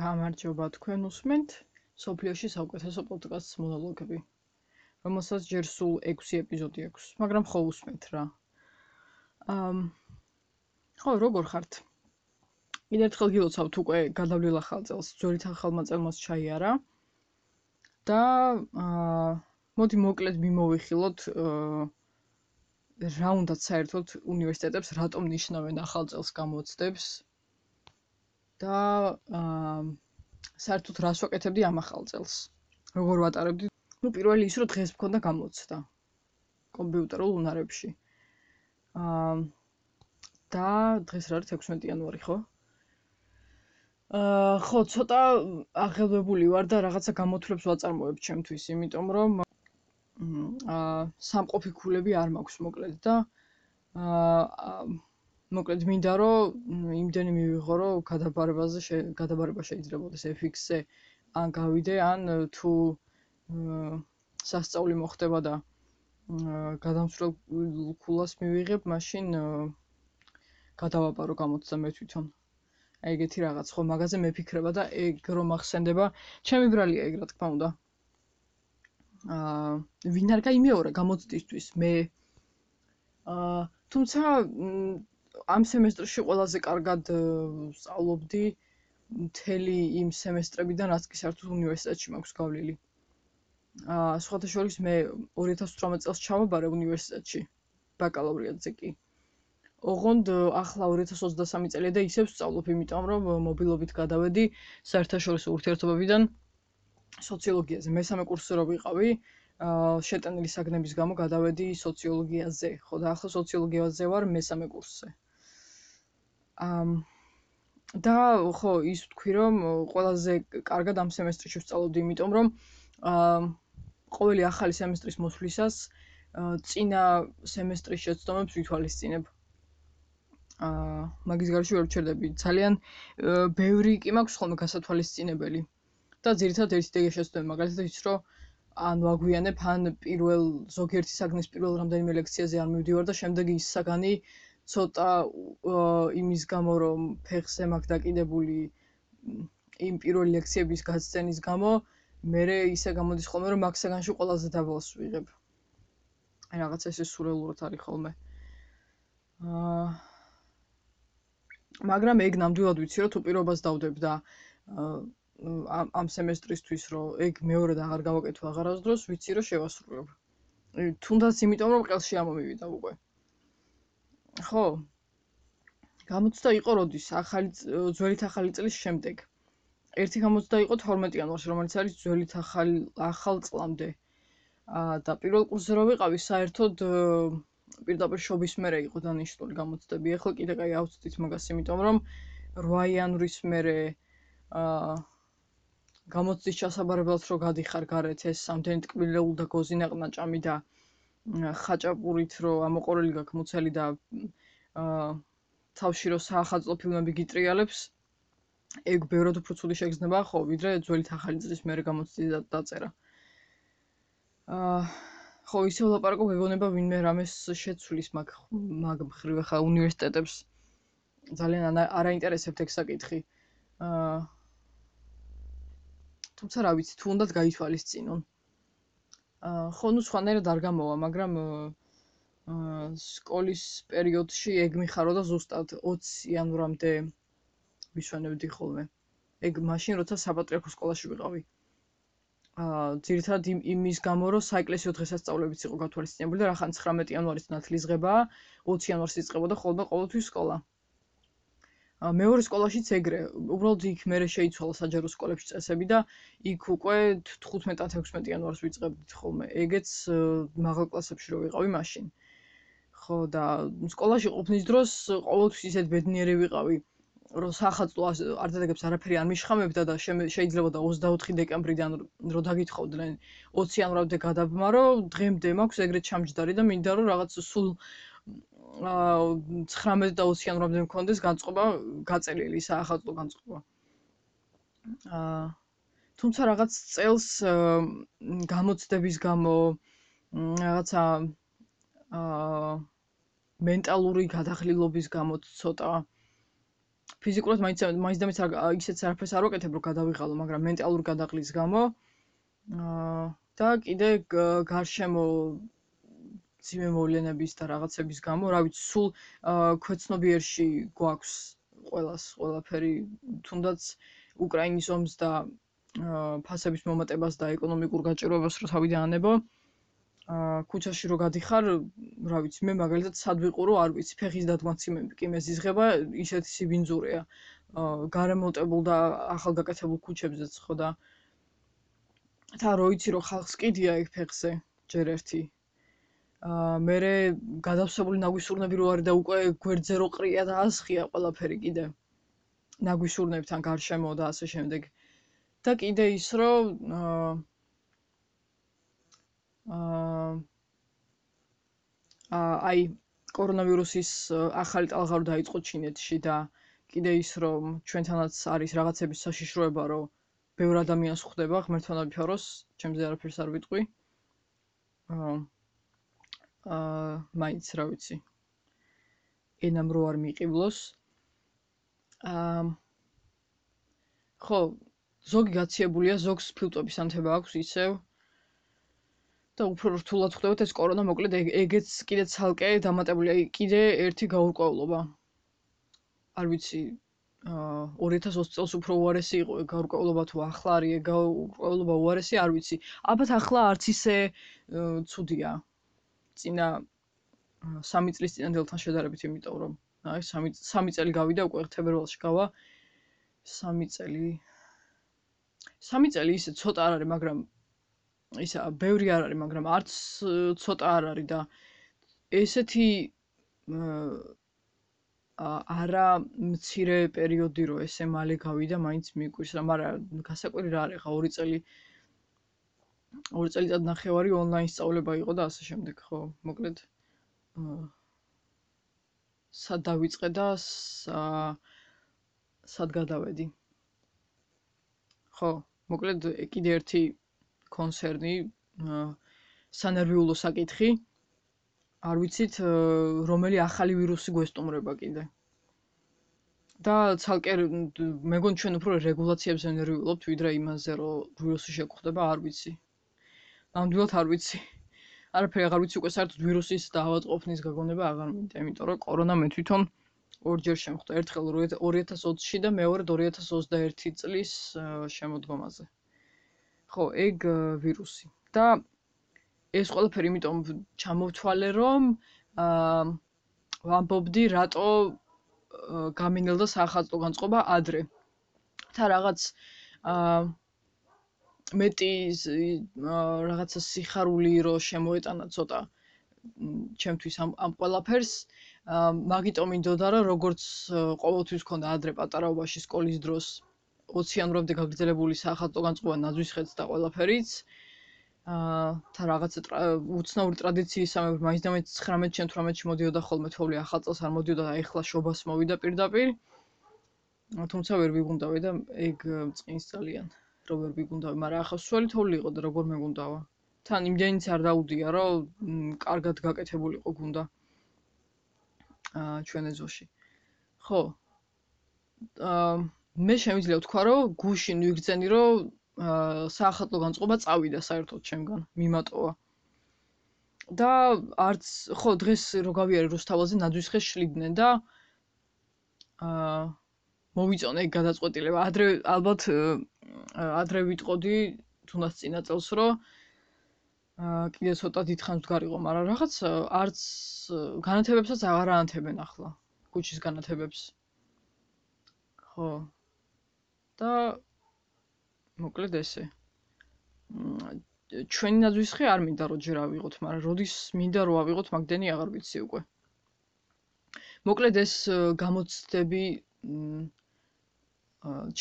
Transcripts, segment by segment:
გამარჯობა თქვენ უსმენთ სოფლიოში საუკეთესო პოდკასტს მონოლოგები რომელსაც ჯერ სულ 6 ეპიზოდი აქვს მაგრამ ხო უსმენთ რა. ამ ხო როგორ ხართ? კიდევ ერთხელ გილოცავთ უკვე გადავლილ ახალ წელს ძველი ახალმა წელმაც ჩაიარა და აა მოდი მოკლედ მიმოვიხილოთ რა უნდა საერთოდ უნივერსიტეტებს რატომ ნიშნავენ ახალ წელს გამოცდებს და აა საერთოდ რას ვაკეთებდი ამ ახალ წელს? როგორ ვატარებდი? ну პირველი ის რომ დღეს მქონდა გამოცდა კომპიუტერულ უნარებში. აა და დღეს არის 16 იანვარი, ხო? აა ხო, ცოტა აღელვებული ვარ და რაღაცა გამოთვლებს ვაწარმოებ ჩემთვის, იმიტომ რომ აა სამყოფი ქულები არ მაქვს მოკლედ და აა მოკლედ მინდა რომ იმდენი მივიღო რომ გადაბარებაზე გადაბარება შეიძლებაოდეს FX-ზე ან გავიდე ან თუ სასწაული მოხდება და გადამცრელ ქულას მივიღებ მაშინ გადავაბარო გამოცდა მე თვითონ. აი ეგეთი რაღაც. ხო მაგაზე მეფიქრება და ეგ რომ ახსენდება ჩემი ბრალია ეგ რა თქმა უნდა. აა ვინ არ გაიმეორა გამოცდისთვის მე. აა თუმცა ამ სემესტრში ყველაზე კარგად სწავლობდი მთელი იმ სემესტრებიდან, რაც კი საერთოდ უნივერსიტეტში მაქვს გავლილი. აა სხვათა შორის მე 2018 წელს ჩავაბარე უნივერსიტეტში ბაკალავრიატზე კი. ოღონდ ახლა 2023 წელია და ისევ სწავლობ, იმიტომ რომ მობილობით გადავედი საერთაშორისო ურთიერთობებიდან სოციოლოგიაზე. მესამე კურსზე რო ვიყავი, აა შეტანილი საგნების გამო გადავედი სოციოლოგიაზე. ხო და ახლა სოციოლოგიაზე ვარ მესამე კურსზე. ამ და ხო ის ვთქვი რომ ყველაზე კარგად ამ სემესტრში ვსწავლობდი, იმიტომ რომ აა ყოველი ახალი სემესტრის მოსვლისას წინა სემესტრის შეცდომებს ვითვალისწინებ. აა მაგის გარშე ვერ ვჩერდები. ძალიან ბევრი კი მაქვს ხოლმე გასათვალისწინებელი. და ძირითადად ერთი დეგე შეცდომა, მაგალითად ის რომ ან ვაგვიანებ ან პირველ ზოგიერთი საგნის პირველ რამდენიმე ლექციაზე არ მივდივარ და შემდეგ ის საგანი ცოტა იმის გამო რომ ფეხზე მაქვს დაკიდებული იმ პირველი ლექციების გაცდენის გამო მე ისე გამოდის ხოლმე რომ მაგ საგანში ყველაზე დაბალს ვიღებ. აი რაღაცა ესე სურეულურად არის ხოლმე. აა მაგრამ ეგ ნამდვილად ვიცი რომ თუ პირობას დავდებ და აა ამ ამ სემესტრისთვის რომ ეგ მეორე და აღარ გავაკეთო აღარასდროს ვიცი რომ შევასრულებ. თუნდაც იმიტომ რომ ყელში ამომივიდა უკვე. ხო. გამოცდა იყო როდის? ახალი ძველით ახალი წლის შემდეგ. ერთი გამოცდა იყო 12 იანვარში, რომელიც არის ძველით ახალი ახალ წლამდე. აა და პირველ კურსზე რო ვიყავი, საერთოდ პირდაპირ შობის მერე იყო დანიშნული გამოცდები. ახლა კიდე კაი ავწდით მაგას, იმიტომ რომ 8 იანვრის მერე აა გამოცდის ჩასაბარებლად რო გადიხარ გარეთ ეს ამდენი ტკბილეულ და გოზინაყნა ჭამი და ხაჭაპურით რო ამოყორილი გაქვს მუცელი და აა თავში რო საახალწლო ფილმები გიტრიალებს ეგ ბევრად უფრო ცუდი შეგრძნება ხო ვიდრე ძველი ახალი წლის მერე გამოცდის დაწერა. აა ხო ისე ვლაპარაკო გეგონება ვინმე რამეს შეცვლის მაგ მაგ მხრივ ხა უნივერსიტეტებს. ძალიან არაინტერესებთ ეგ საკითხი. აა თუმცა რა ვიცი, თუ უნდათ გაითვალისწინონ. აა ხო, ნუ სხვანაირად არ გამოვა, მაგრამ აა სკოლის პერიოდში ეგ მიხარო და ზუსტად 20 იანვრამდე ვისვენებდი ხოლმე. ეგ მაშინ როცა საპატრიარქო სკოლაში ვიყავი. აა ძირითადად იმის გამო რომ საეკლესიო დღესასწაულებიც იყო გათვალისწინებული და რახან 19 იანვარის ნათლისღებაა, 20 იანვარს იწყებოდა ხოლმე ყოველთვის სკოლა. მეორე სკოლაშიც ეგრე, უბრალოდ იქ მე შეიცვალა საჯარო სკოლებში წესები და იქ უკვე 15-16 იანვარს ვიწყებდით ხოლმე. ეგეც მაღალ კლასებში რო ვიყავი მაშინ. ხო და სკოლაში ყოფნის დროს ყოველთვის ისეთ ბედნიერი ვიყავი, რომ სახალხო არ დადგებს არაფერი არ მიშხამებდა და შეიძლება და 24 დეკემბრიდან რო დაგითხოვდნენ 20 იანვრამდე გადაბმარო, დღემდე მაქვს ეგრეთ ჩამჯდარი და მინდა რომ რაღაც სულ 19 და 20 იანვრამდე მქონდეს განწყობა გაწელილი საახალწლო განწყობა. აა თუმცა რაღაც წელს გამოცდების გამო რაღაცა აა მენტალური გადახლილობის გამო ცოტა ფიზიკურად მაინც მაინც და მეც ისეთ საერთოდ არ ვაკეთებ რომ გადავიღალო, მაგრამ მენტალური გადაყლის გამო აა და კიდე გარშემო ძიმე მოვლენების და რაღაცების გამო, რა ვიცი, სულ ქვეცნობიერში გვაქვს ყოველას ყველაფერი, თუნდაც უკრაინის ომს და ფასების მომატებას და ეკონომიკურ გაჭირვებას რო თავიდან ანებო. აა ქუჩაში რო გადიხარ, რა ვიცი, მე მაგალითად სად ვიყურო, არ ვიცი, ფეხის დადგმაციმები კი მეზიზღება, ისეთი სიბინძურია. აა გარემონტებულ და ახალგაკეთებულ ქუჩებზეც ხო და თა რო იცი რომ ხალხს კიდია ეგ ფეხზე ჯერ ერთი. აა მე გადავსებული ნაგვისურნები რო არის და უკვე გვერდზე რო ყრია და ასხია ყველაფერი კიდე. ნაგვისურნებთან გარშემო და ასე შემდეგ. და კიდე ის რომ აა აა აი კორონავირუსის ახალი ტალღა რო დაიწყო ჩინეთში და კიდე ის რომ ჩვენთანაც არის რაღაცების საშიშროება რომ ბევრ ადამიანს ხვდება ღმერთთან აფაროს ჩემზე არაფერს არ ვიტყვი აა აა მაინც რა ვიცი. ენამ რო არ მიყივლოს აა ხო ზოგი გაციებულია ზოგს ფილტვების ანთება აქვს ისევ და უფრო რთულად ხდებათ ეს კორონა მოკლედ ეგეც კიდე ცალკე დამატებული კიდე ერთი გაურკვევლობა. არ ვიცი აა 2020 წელს უფრო უარესი იყო ეგ გაურკვევლობა თუ ახლა არის ეგ გაურკვევლობა უარესი არ ვიცი. ალბათ ახლა არც ისე ცუდია წინა 3 წლის წინანდელთან შედარებით იმიტომ რომ აი 3 3 წელი გავიდა უკვე თებერვალში გავა. 3 წელი 3 წელი ისე ცოტა არ არის მაგრამ ისა ბევრი არ არის, მაგრამ არც ცოტა არ არის და ესეთი არა მცირე პერიოდი რო ესე მალე გავიდა, მაინც მიკვირს რა, მაგრამ გასაკვირი რა არის, ხა 2 წელი 2 წელიწად ნახევარი ონლაინ სწავლება იყო და ასე შემდეგ, ხო, მოკლედ. სად დავიწყე და სად გადავედი? ხო, მოკლედ კიდე ერთი კონცერნი სანერვიულო საკითხი. არ ვიცით რომელი ახალი ვირუსი გვესტუმრება კიდე. და ცალკე მეგონ ჩვენ უფრო რეგულაციებზე ნერვიულობთ ვიდრე იმაზე რომ ვირუსი შეგხვდება არ ვიცი ნამდვილად არ ვიცი არაფერი აღარ ვიცი უკვე საერთოდ ვირუსის დაავადყოფნის გაგონება აღარ მინდა იმიტომ რომ კორონა მე თვითონ ორჯერ შემხვდა ერთხელ 2020-ში და მეორე 2021 წლის შემოდგომაზე ხო, ეგ ვირუსი. და ეს ყველაფერი იმიტომ ჩამოვთვალე, რომ აა ვამბობდი, რატო გამინელდა სახალხო განწყობა ადრე. თა რაღაც აა მეტი რაღაცა სიხარული რო შემოეტანა ცოტა ჩემთვის ამ ამ ყველაფერს. აა მაგიტომ მინდოდა რომ როგორც ყოველთვის ქონდა ადრე პატარაობაში სკოლის დროს. ოციანურამდე გაგრძელებული სახალხო განწყობა ნაძვის ხედს და ყველაფერიც. აა თა რაღაცა უცნაური ტრადიციის სამეფო მაინც და მეც 19-18-ში მოდიოდა ხოლმე თოვლი ახალ წელს არ მოდიოდა და ეხლა შობას მოვიდა პირდაპირ. თუმცა ვერ ვიგუნდავე და ეგ წინს ძალიან რო ვერ ვიგუნდავე მაგრამ ახლა სველი თოვლი იყო და როგორ მეგუნდავა თან იმდენიც არ დაუდია რომ კარგად გაკეთებულიყო გუნდა აა ჩვენ ეზოში ხო. აა მე შემიძლია ვთქვა, რომ გუშინ ვიგრძენი, რომ საახალწლო განწყობა წავიდა საერთოდ ჩემგან, მიმატოვა. და არც ხო დღეს რო გავიარე რუსთავაზე ნაძვის ხეს შლიდნენ და აა მოვიწონე გადაწყვეტილება. ადრე ალბათ ადრე ვიტყოდი თუნდაც წინა წელს, რომ აა კიდე ცოტა დიდხანს ვდგარიყო, მაგრამ რაღაც არც განათებებსაც აღარ აანთებენ ახლა. კუჩის განათებებს. ხო. და მოკლედ ესე. ჩვენი ნაძვისხი არ მინდა რომ ჯერ ავიღოთ, მაგრამ როდის მინდა რომ ავიღოთ, მაგდენი აღარ ვიცი უკვე. მოკლედ ეს გამოცდები აა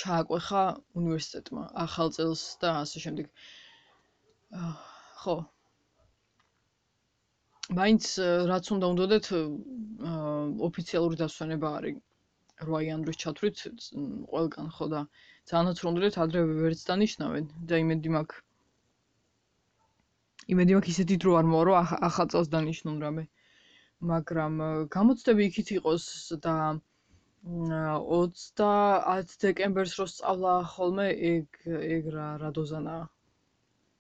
ჩააკვეხა უნივერსიტეტმა ახალ წელს და ასე შემდეგ. ხო. მაინც რაც უნდა აა ოფიციალური დასვენება არის 8 იანვრის ჩათვლით ყველგან ხო და ძალიანაც რომ დრო ადრე ვერც დანიშნავენ და იმედი მაქვს იმედი მაქვს ისეთი დრო არ მოვა რომ ახალ წელს დანიშნონ რამე მაგრამ გამოცდები იქით იყოს და 30 დეკემბერს რო სწავლა ხოლმე ეგ ეგ რა რა დოზანაა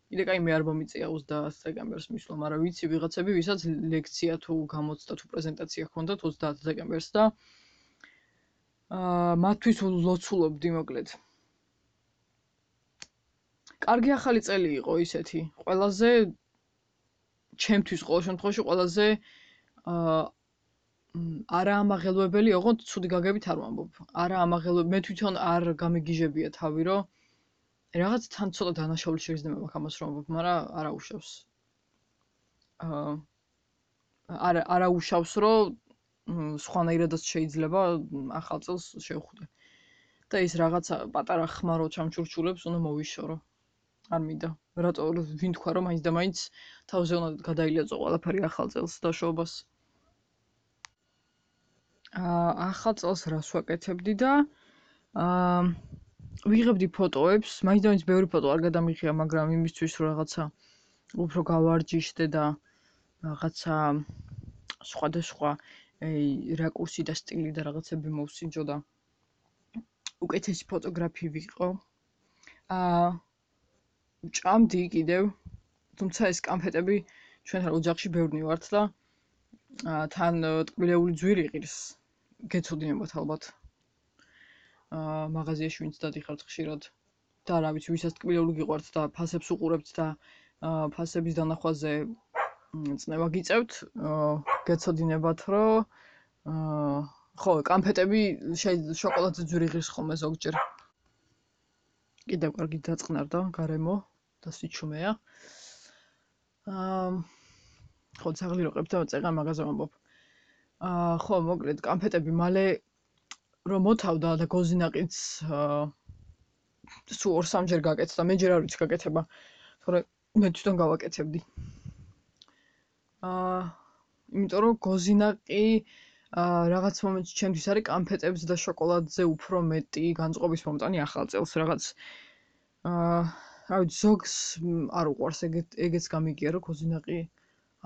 კიდე კაი მე არ მომიწია 30 დეკემბერს მისვლა, მაგრამ ვიცი ვიღაცები, ვისაც ლექცია თუ გამოცდა თუ პრეზენტაცია ჰქონდათ 30 დეკემბერს და აა მათთვის ლოცულობდი მოკლედ. კარგი ახალი წელი იყო ისეთი. ყველაზე ჩემთვის ყოველ შემთხვევაში ყველაზე აა არა ამაღელვებელი, ოღონდ ცუდი გაგებით არ ვამბობ. არა ამაღელვებელი, მე თვითონ არ გამიგიჟებია თავი, რომ რაღაც თან ცოტა დანაშაული შეიძლება მაქვს ამას რომ ვამბობ, მაგრამ არა უშავს. აა არა არა უშავს, რომ სხვანაირადაც შეიძლება ახალ წელს შევხვდე. და ის რაღაცა პატარა ხმარო ჩამჩურჩულებს უნდა მოვიშორო. არ მინდა. რატო ვინ თქვა რომ მაინც და მაინც თავზე უნდა გადაილეწო ყველაფერი ახალ წელს დაშოობას. ახალ წელს რას ვაკეთებდი და აა ვიღებდი ფოტოებს, მაინც ბევრი ფოტო არ გადამიღია, მაგრამ იმისთვის რომ რაღაცა უფრო გავარჯიშდე და რაღაცა სხვადასხვა აი რაკურსი და სტილი და რაღაცები მოვსინჯო და უკეთესი ფოტოგრაფი ვიყო. აა ჭამდი კიდევ, თუმცა ეს კანფეტები ჩვენთან ოჯახში ბევრნი ვართ და თან ტკბილეული ძვირი ყირს. გეცოდინებათ ალბათ. აა მაღაზიაში ვინც დადიხართ ხშირად და რა ვიცი, ვისაც ტკბილეული გიყვართ და ფასებს უყურებთ და აა ფასების დანახვაზე წნევა გიწევთ, აა გეცოდინებათ, რომ აა ხო, კანფეტები შოკოლადზე ძვირი ღირს ხოლმე ზოგჯერ. კიდევ კარგი დაწყნარდა გარემო და სიჩუმეა. აა ხო, ძაღლი როყებ და წეღა მაღაზია მომბობ. აა ხო, მოკლედ კანფეტები მალე რომ მოთავდა და გოზინაყიც აა სულ ორ სამჯერ გაკეთდა, მე ჯერ არ ვიცი გაკეთება. თორე მე თვითონ გავაკეთებდი. აა იმიტომ რომ გოზინაყი აა რაღაც მომენტში ჩემთვის არის კანფეტებს და შოკოლადზე უფრო მეტი განწყობის მომტანი ახალ წელს რაღაც აა რა ვიცი ზოგს არ უყვარს ეგეც გამიგია რომ გოზინაყი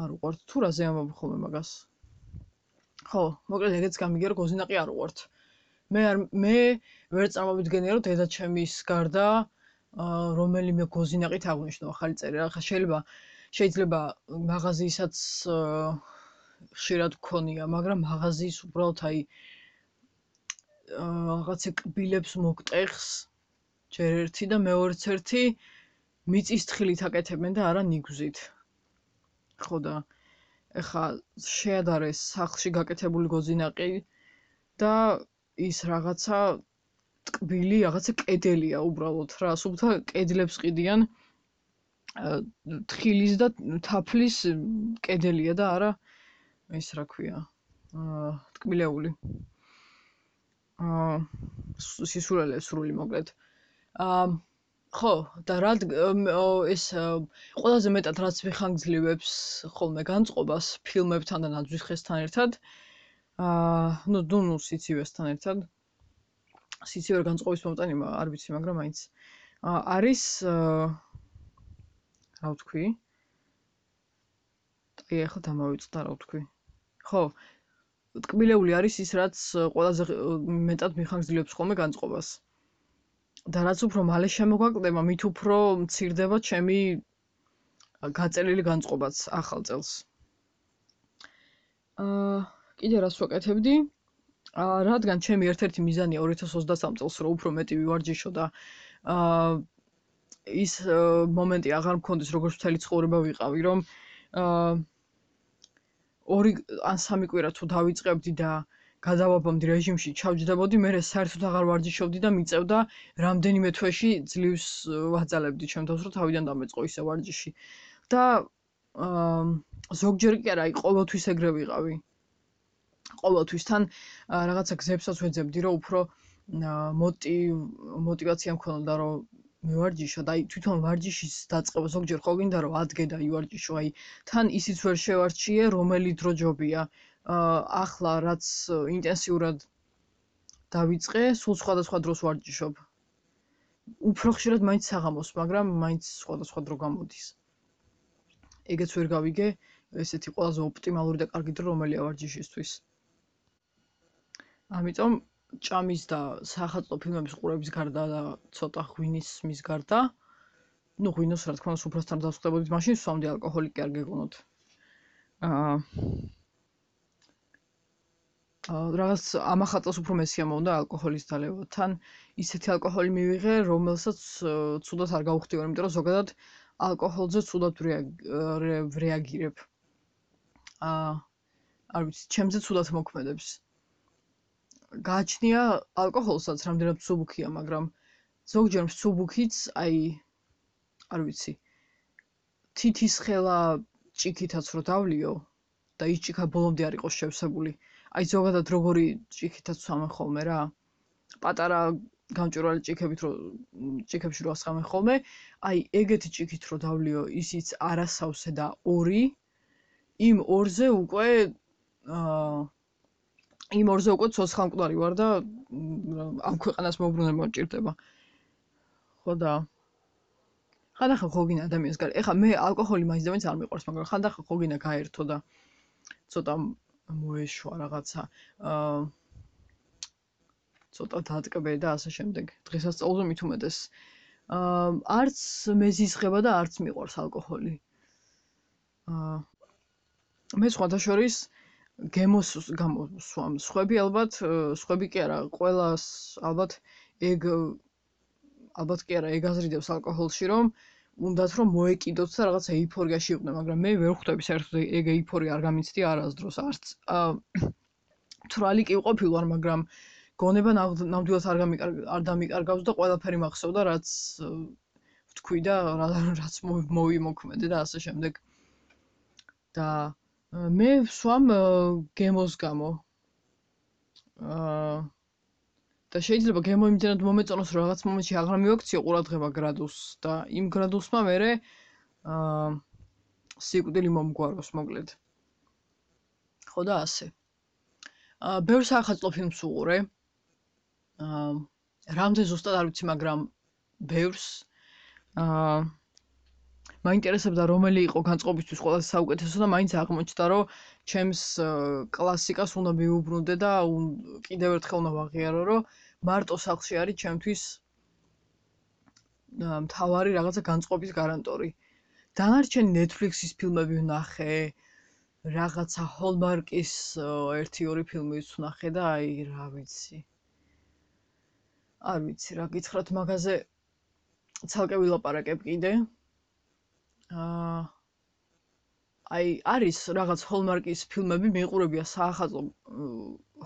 არ უყვართ თუ რა ზეამობ ხოლმე მაგას ხო, მოკლედ ეგეც გამიგია რომ გოზინაყი არ უყურთ. მე არ მე ვერ წარმოვიდგენია რომ დედა ჩემის გარდა აა რომელიმე გოზინაყით აღნიშნო ახალი წელი. ახლა შეიძლება შეიძლება მაღაზიისაც ხშირად გქონია, მაგრამ მაღაზიის უბრალოდ აი აა რაღაცე კბილებს მოგტეხს ჯერ ერთი და მეორეც ერთი მიწის თხილით აკეთებენ და არა ნიგზით. ხო და ეხა შეადარეს სახლში გაკეთებული გოზინაყი და ის რაღაცა ტკბილი, რაღაცა კედელია უბრალოდ რა, სულთა კედლებს ყიდიან თხილის და თაფლის კედელია და არა ეს რა ქვია აა ტკბილეული. აა სისულელე სრული მოკლედ. აა ხო, და რა ეს ყველაზე მეტად რაც ვიხანგძლივებს ხოლმე განწყობას ფილმებთან და ნაძვის ხესთან ერთად. აა, ну, ну, სიცივესთან ერთად. სიცივე განწყობის მომტანი არ ვიცი, მაგრამ მაინც აა არის აა რა ვთქვი? აი, ახლა დამოვიწყდა რა ვთქვი. ხო, ტკბილეული არის ის, რაც ყველაზე მეტად მიხანგძლივებს ხოლმე განწყობას. და რაც უფრო მალე შემოგვაკლდება, მით უფრო მცირდება ჩემი გაწერილი განწყობაც ახალ წელს. აა კიდე რას ვაკეთებდი? აა რადგან ჩემი ერთ-ერთი მიზანია 2023 წელს რო უფრო მეტი ვივარჯიშო და აა ის მომენტი აღარ მქონდეს როგორც მთელი ცხოვრება ვიყავი, რომ აა ორი ან სამი კვირა თუ დავიწყებდი და აა გადავაბამდი რეჟიმში ჩავჯდებოდი, მერე საერთოდ აღარ ვარჯიშობდი და მიწევდა რამდენიმე თვეში ძლივს э, ვაძალებდი ჩემ თავს, რომ თავიდან დამეწყო ისე ვარჯიში. და ზოგჯერ კი არა, ყოველთვის ეგრე ვიყავი. ყოველთვის თან რაღაცა გზებსაც ვეძებდი, რომ უფრო მოტივ მოტივაცია მქონდა, რომ მე ვარჯიშა და აი თვითონ ვარჯიშის დაწყება ზოგჯერ ხო გინდა რომ ადგე და ივარჯიშო აი თან ისიც ვერ შევარჩიე რომელი დრო ჯობია ახლა რაც ინტენსიურად დავიწყე, სულ სხვადასხვა დროს ვარჯიშობ. უფრო ხშირად მაინც საღამოს, მაგრამ მაინც სხვადასხვა დრო გამოდის. ეგეც ვერ გავიგე, ესეთი ყველაზე ოპტიმალური და კარგი დრო რომელია ვარჯიშისთვის. ამიტომ ჭამის და სახალხო ფილმების ყურების გარდა და ცოტა ღვინის მის გარდა ну ღვინოს რა თქმა უნდა სუფრასთან დასხდებოდით მაშინ სვამდი ალკოჰოლი კი არ გეგონოთ აა რაღაც ამახატოს უფრო მესია მომდა ალკოჰოლის დალებათან ისეთი ალკოჰოლი მივიღე რომელსაც ცუდად არ გავხდიო იმიტომ რომ ზოგადად ალკოჰოლზე ცუდად რეაგირებ აა არ ვიცი ჩემზე ცუდად მოქმედებს გააჩნია ალკოჰოლსაც რამდენად სუბუქია, მაგრამ ზოგჯერ სუბუქიც, აი არ ვიცი. თითის ხელა ჭიქითაც რო დავლიო და ის ჭიქა ბოლომდე არ იყოს შევსებული. აი ზოგადად როგორი ჭიქითაც ვამე ხოლმე რა. პატარა გამჭვირვალე ჭიქებით რო ჭიქებში რო ასხამე ხოლმე, აი ეგეთი ჭიქით რო დავლიო, ისიც არასავსე და ორი იმ ორზე უკვე აა იმ ორზე უკვე ცოცხალმკვდარი ვარ და ამ ქვეყანას მოუბრუნება მჭირდება. ხო და ხანდახან ხო გინდა ადამიანს გარ. ეხა მე ალკოჰოლი მაინც და მაინც არ მიყვარს, მაგრამ ხანდახან ხო გინდა გაერთო და ცოტა მოეშვა რაღაცა. აა ცოტა დატკბე და ასე შემდეგ. დღესასწაულზე მით უმეტეს. აა არც მეზიზღება და არც მიყვარს ალკოჰოლი. აა მე სხვათა შორის აა გემოს გამოსვამ. სხვები ალბათ, სხვები კი არა, ყოველას ალბათ ეგ ალბათ კი არა, ეგ აზრიდებს ალკოჰოლში, რომ უნდათ რომ მოეკიდოთ და რაღაც ეიფორიაში იყვნენ, მაგრამ მე ვერ ხვდები საერთოდ ეგ ეიფორია არ გამიცდი არასდროს, არც თრალი კი ვყოფილვარ, მაგრამ გონება ნამდვილად არ გამიკარგ არ დამიკარგავს და ყველაფერი მახსოვდა, რაც ვთქვი და რაც მოვიმოქმედე და ასე შემდეგ. და მე ვსვამ გემოს გამო. აა და შეიძლება გემო იმდენად მომეწონოს, რაღაც მომენტში აღარ მივაქციო ყურადღება გრადუსს და იმ გრადუსმა მე აა სიკვდილი მომგვაროს მოკლედ. ხო და ასე. აა ბევრ სახალხო ფილმს უყურე. აა რამდენ ზუსტად არ ვიცი, მაგრამ ბევრს აა მაინტერესებდა რომელი იყო განწყობისთვის ყველაზე საუკეთესო და მაინც აღმოჩნდა რომ ჩემს კლასიკას უნდა მიუბრუნდე და კიდევ ერთხელ უნდა ვაღიარო რომ მარტო სახლში არის ჩემთვის მთავარი რაღაცა განწყობის გარანტორი. დანარჩენი Netflix-ის ფილმები ვნახე. რაღაცა Hallmark-ის 1-2 ფილმიც ვნახე და აი რა ვიცი. არ ვიცი რა გითხრათ მაგაზე ცალკე ვილაპარაკებ კიდე. აა აი არის რაღაც ჰოლმარკის ფილმები მეყურებია საახალწლო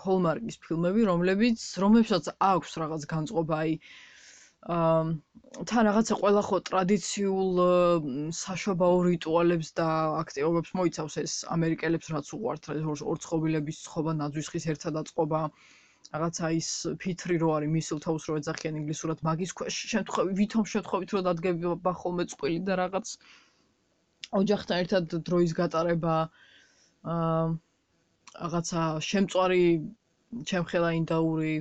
ჰოლმარკის ფილმები რომლებიც რომლებსაც აქვს რაღაც განწყობა აი თან რაღაცა ყველა ხო ტრადიციულ საშობაო რიტუალებს და აქტივობებს მოიცავს ეს ამერიკელებს რაც უყვართ ორცხობილების ცხობა ნაძვის ხის ერთად აწყობა რაღაცა ის ფიტრი რო არის მისილთაუს რო ეძახიან ინგლისურად მაგის ქვეშ შემთხვევით ვითომ შემთხვევით რო დადგება ხოლმე წყვილი და რაღაც. აა ოჯახთან ერთად დროის გატარება აა რაღაცა შემწვარი ჩემხელა ინდაური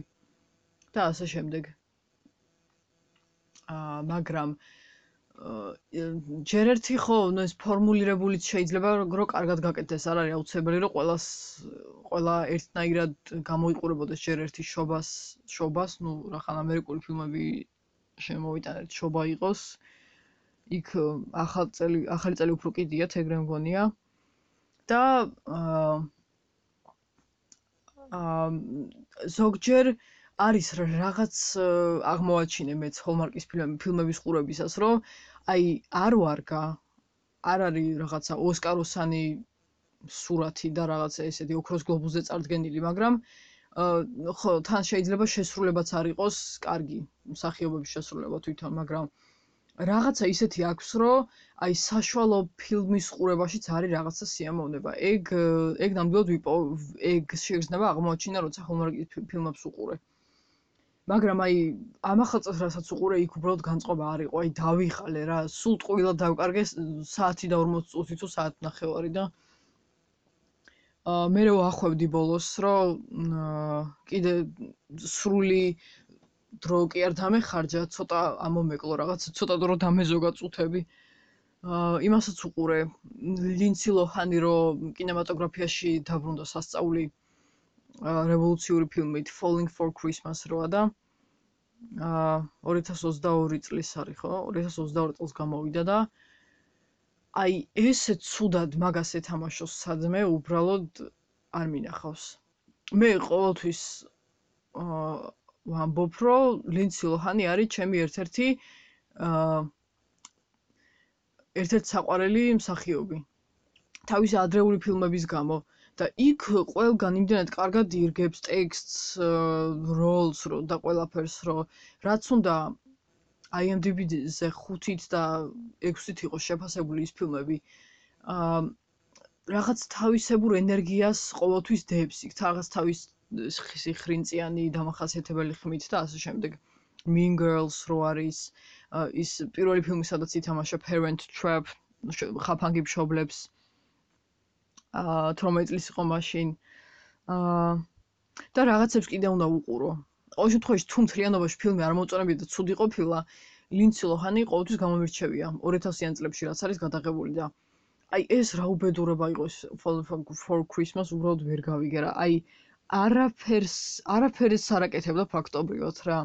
და ასე შემდეგ. აა მაგრამ ჯერ ერთი ხო, ნუ ეს ფორმულირებულიც შეიძლება რო კარგად გაკეთდეს, არ არის აუცილებელი რომ ყოველას ყოველა ერთნაირად გამოიყურებოდეს ჯერ ერთი შობას, შობას, ნუ რახან ამერიკული ფილმები შემოვიტანეთ, შობა იყოს. აა იქ ახალ წელი ახალი წელი უფრო კიდიათ ეგრე მგონია და აა ზოგჯერ არის რაღაც აღმოაჩინე მეც ჰოლმარკის ფილმები ფილმების ყურებისას რომ აი არ ვარგა არ არის რაღაცა ოსკაროსანი სურათი და რაღაცა ესეთი ოქროს გლობუსზე წარდგენილი მაგრამ ხო თან შეიძლება შესრულებაც არ იყოს კარგი მსახიობების შესრულება თვითონ მაგრამ რაღაცა ისეთი აქვს, რომ აი საშუალო ფილმის ყურებაშიც არის რაღაცა სიამოვნება. ეგ ეგ ნამდვილად ვიპო ეგ შეიძლება აღმოაჩინა, როცა ჰოლმარკის ფილმებს უყურე. მაგრამ აი ამახალწელს რასაც უყურე, იქ უბრალოდ განწყობა არ იყო. აი დავიხალე რა, სულ ტყუილა დავკარგე საათი და 40 წუთი თუ საათ ნახევარი და აა მე რო ახვევდი ბოლოს, რომ კიდე სრული დრო კი არ დამეხარჯა, ცოტა ამომეკლო რაღაც, ცოტა დრო დამეზოგა წუთები. აა იმასაც უყურე, ლინცი ლოჰანი რო კინემატოგრაფიაში დაბრუნდა სასწაული. რევოლუციური ფილმით Falling for Christmas როა და აა 2022 წლის არის ხო? 2022 წელს გამოვიდა და აი ესე ცუდად მაგას ეთამაშოს სადმე უბრალოდ არ მინახავს. მე ყოველთვის აა ვამბობ რომ ლინცი ლოჰანი არის ჩემი ერთ-ერთი აა ერთ-ერთი საყვარელი მსახიობი. თავისი ადრეული ფილმების გამო და იქ ყველგან იმდენად კარგად ირგებს ტექსტს, როლს და ყველაფერს, რომ რაც უნდა IMDb-ზე 5-ით და 6-ით იყოს შეფასებული ის ფილმები. აა რაღაც თავისებურ ენერგიას ყოველთვის დებს იქ, რაღაც თავის ხრინწიანი დამახასიათებელი ხმით და ასე შემდეგ. Mean Girls რო არის ის პირველი ფილმი, სადაც ითამაშა Parent Trap, ხაფანგი მშობლებს. აა 18 წლის იყო მაშინ. აა და რაღაცებს კიდე უნდა უყურო. ყოველ შემთხვევაში თუ მთლიანობაში ფილმი არ მოწონებია და ცუდი ყოფილა, ლინცი ლოჰანი ყოველთვის გამომირჩევია 2000-იან წლებში რაც არის გადაღებული და აი ეს რა უბედურება იყო ეს for Christmas უბრალოდ ვერ გავიგე რა. აი არაფერს არაფერს არ აკეთებდა ფაქტობრივად რა.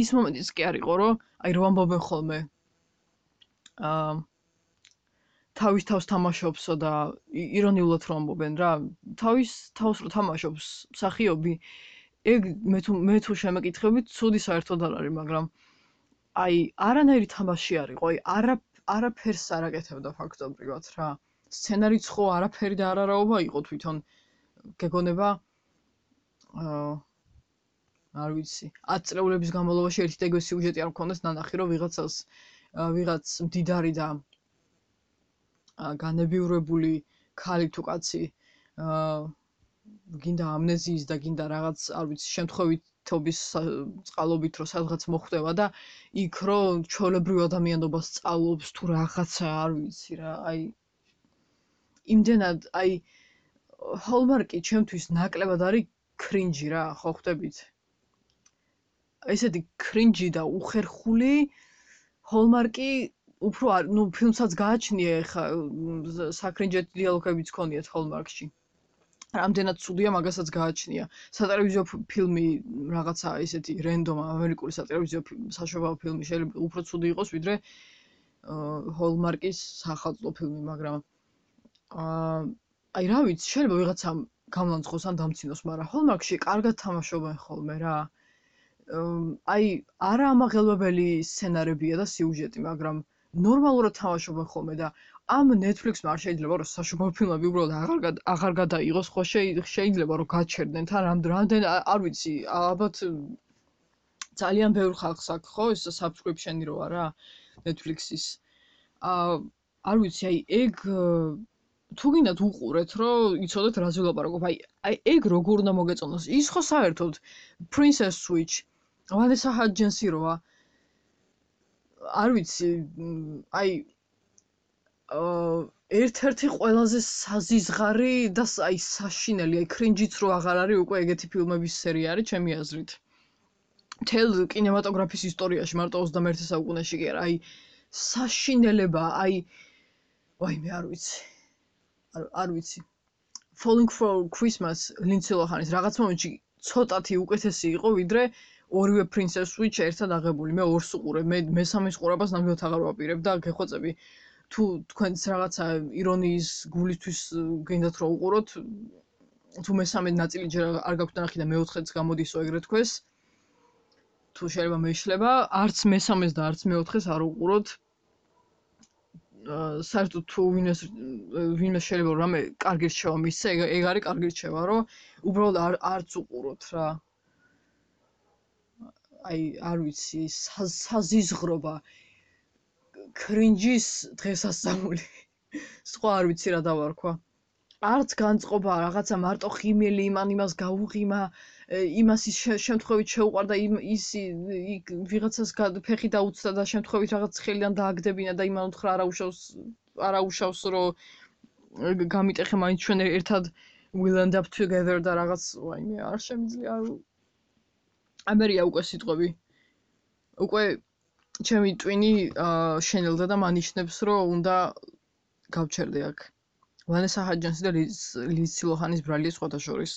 ის მომენტიც კი არისო, რომ აი რო ამბობენ ხოლმე. აა თავის თავს თამაშობსო და ირონიულად რომ ამბობენ რა. თავის თავს რო თამაშობს მსახიობი. ეგ მე თუ მე თუ შემეკითხებით ცუდი საერთოდ არ არის მაგრამ აი არანაირი თამაში არისო აი არა არაფერს არ აკეთებდა ფაქტობრივად რა. სცენარიც ხო არაფერი და არარაობა იყო თვითონ გეგონება არ ვიცი. 10 წლების განმავლობაში ერთი და იგივე სიუჟეტი არ მქონდეს ნანახი რომ ვიღაცას ვიღაც მდიდარი და განებიურებული ქალი თუ კაცი აა გინდა ამნეზიის და გინდა რაღაც არ ვიცი შემთხვევითობის წყალობით რომ სადღაც მოხვდება და იქ რომ ჩოლებრივ ადამიანობას სწავლობს თუ რაღაცა არ ვიცი რა აი იმდენად აი ჰოლმარკი ჩემთვის ნაკლებად არის კრინჯი რა ხო ხვდებით? ესეთი კრინჯი და უხერხული ჰოლმარკი უფრო არ ნუ ფილმსაც გააჩნია ეხა საკრინჯეთ დიალოგებიც ქონიათ ჰოლმარკში რამდენად ცუდია მაგასაც გააჩნია. სატელევიზიო ფილმი რაღაცა ესეთი რენდომ ამერიკული სატელევიზიო საშობაო ფილმი შეიძლება უფრო ცუდი იყოს ვიდრე ჰოლმარკის სახალხო ფილმი მაგრამ აა აი რა ვიცი შეიძლება ვიღაცა გამლანძღოს ან დამცინოს მაგრამ ჰოლმარკში კარგად თამაშობენ ხოლმე რა. აი არა ამაღელვებელი სცენარებია და სიუჟეტი მაგრამ ნორმალურად თამაშობენ ხოლმე და ამ Netflix-მა არ შეიძლება რომ საშუალო ფილმები უბრალოდ აღარ აღარ გადაიღოს ხო შეიძლება რომ გაჩერდნენ თან რამდენ არ ვიცი ალბათ ძალიან ბევრ ხალხს აქვს ხო ეს subscription-ი რო არა Netflix-ის. ა არ ვიცი აი ეგ თუ გინდათ უყურეთ რომ იცოდეთ რა ზულაპარაკობ აი აი ეგ როგორ უნდა მოგეწონოს ის ხო საერთოდ Princess Switch Vanessa Hudgens-ი როა არ ვიცი, აი აა ერთ-ერთი ყველაზე საზიზღარი და აი საშინელი, აი კრინჯიც რო აღარ არის უკვე ეგეთი ფილმების სერია არის ჩემი აზრით. თელ კინემატოგრაფის ისტორიაში მარტო 21 საუკუნეში კი არა, აი საშინელება, აი ვაი მე არ ვიცი. არ არ ვიცი. Falling for Christmas Lindsay Lohan-ის რაღაც მომენტში ცოტათი უკეთესი იყო ვიდრე ორივე პრინცეს სუიჩ ერთად აღებული. მე ორს უყურებ, მე მესამის ყურებას ნამდვილად აღარ ვაპირებ და გეხვეწები თუ თქვენც რაღაცა ირონიის გულისთვის გინდათ რომ უყუროთ თუ მესამე ნაწილი ჯერ არ გაქვთ ნახი და მეოთხეც გამოდისო ეგრეთ თქოს თუ შეიძლება მეშლება არც მესამეს და არც მეოთხეს არ უყუროთ საერთოდ თუ ვინეს ვინმე შეიძლება რამე კარგი რჩევა მისცე ეგ არის კარგი რჩევა რომ უბრალოდ არ არც უყუროთ რა. აი არ ვიცი საზიზღრობა კრინჯის დღესასწაული. სხვა არ ვიცი რა დავარქვა. არც განწყობა რაღაცა მარტო ხიმელი იმან იმას გაუღიმა იმას ის შემთხვევით შეუყარდა იმ ის ვიღაცას ფეხი დაუცდა და შემთხვევით რაღაც ხელიდან დააგდებინა და იმან უთხრა არა უშავს არა უშავს რომ გამიტეხე მაინც ჩვენ ერთად will end up together და რაღაც ვაიმე არ შემიძლია ამერია უკვე სიტყვები. უკვე ჩემი ტვინი შენელდა და მანიშნებს რომ უნდა გავჩერდე აქ. ვანესა ჰაჯანსი და ლიცილოჰანის ბრალია სხვათა შორის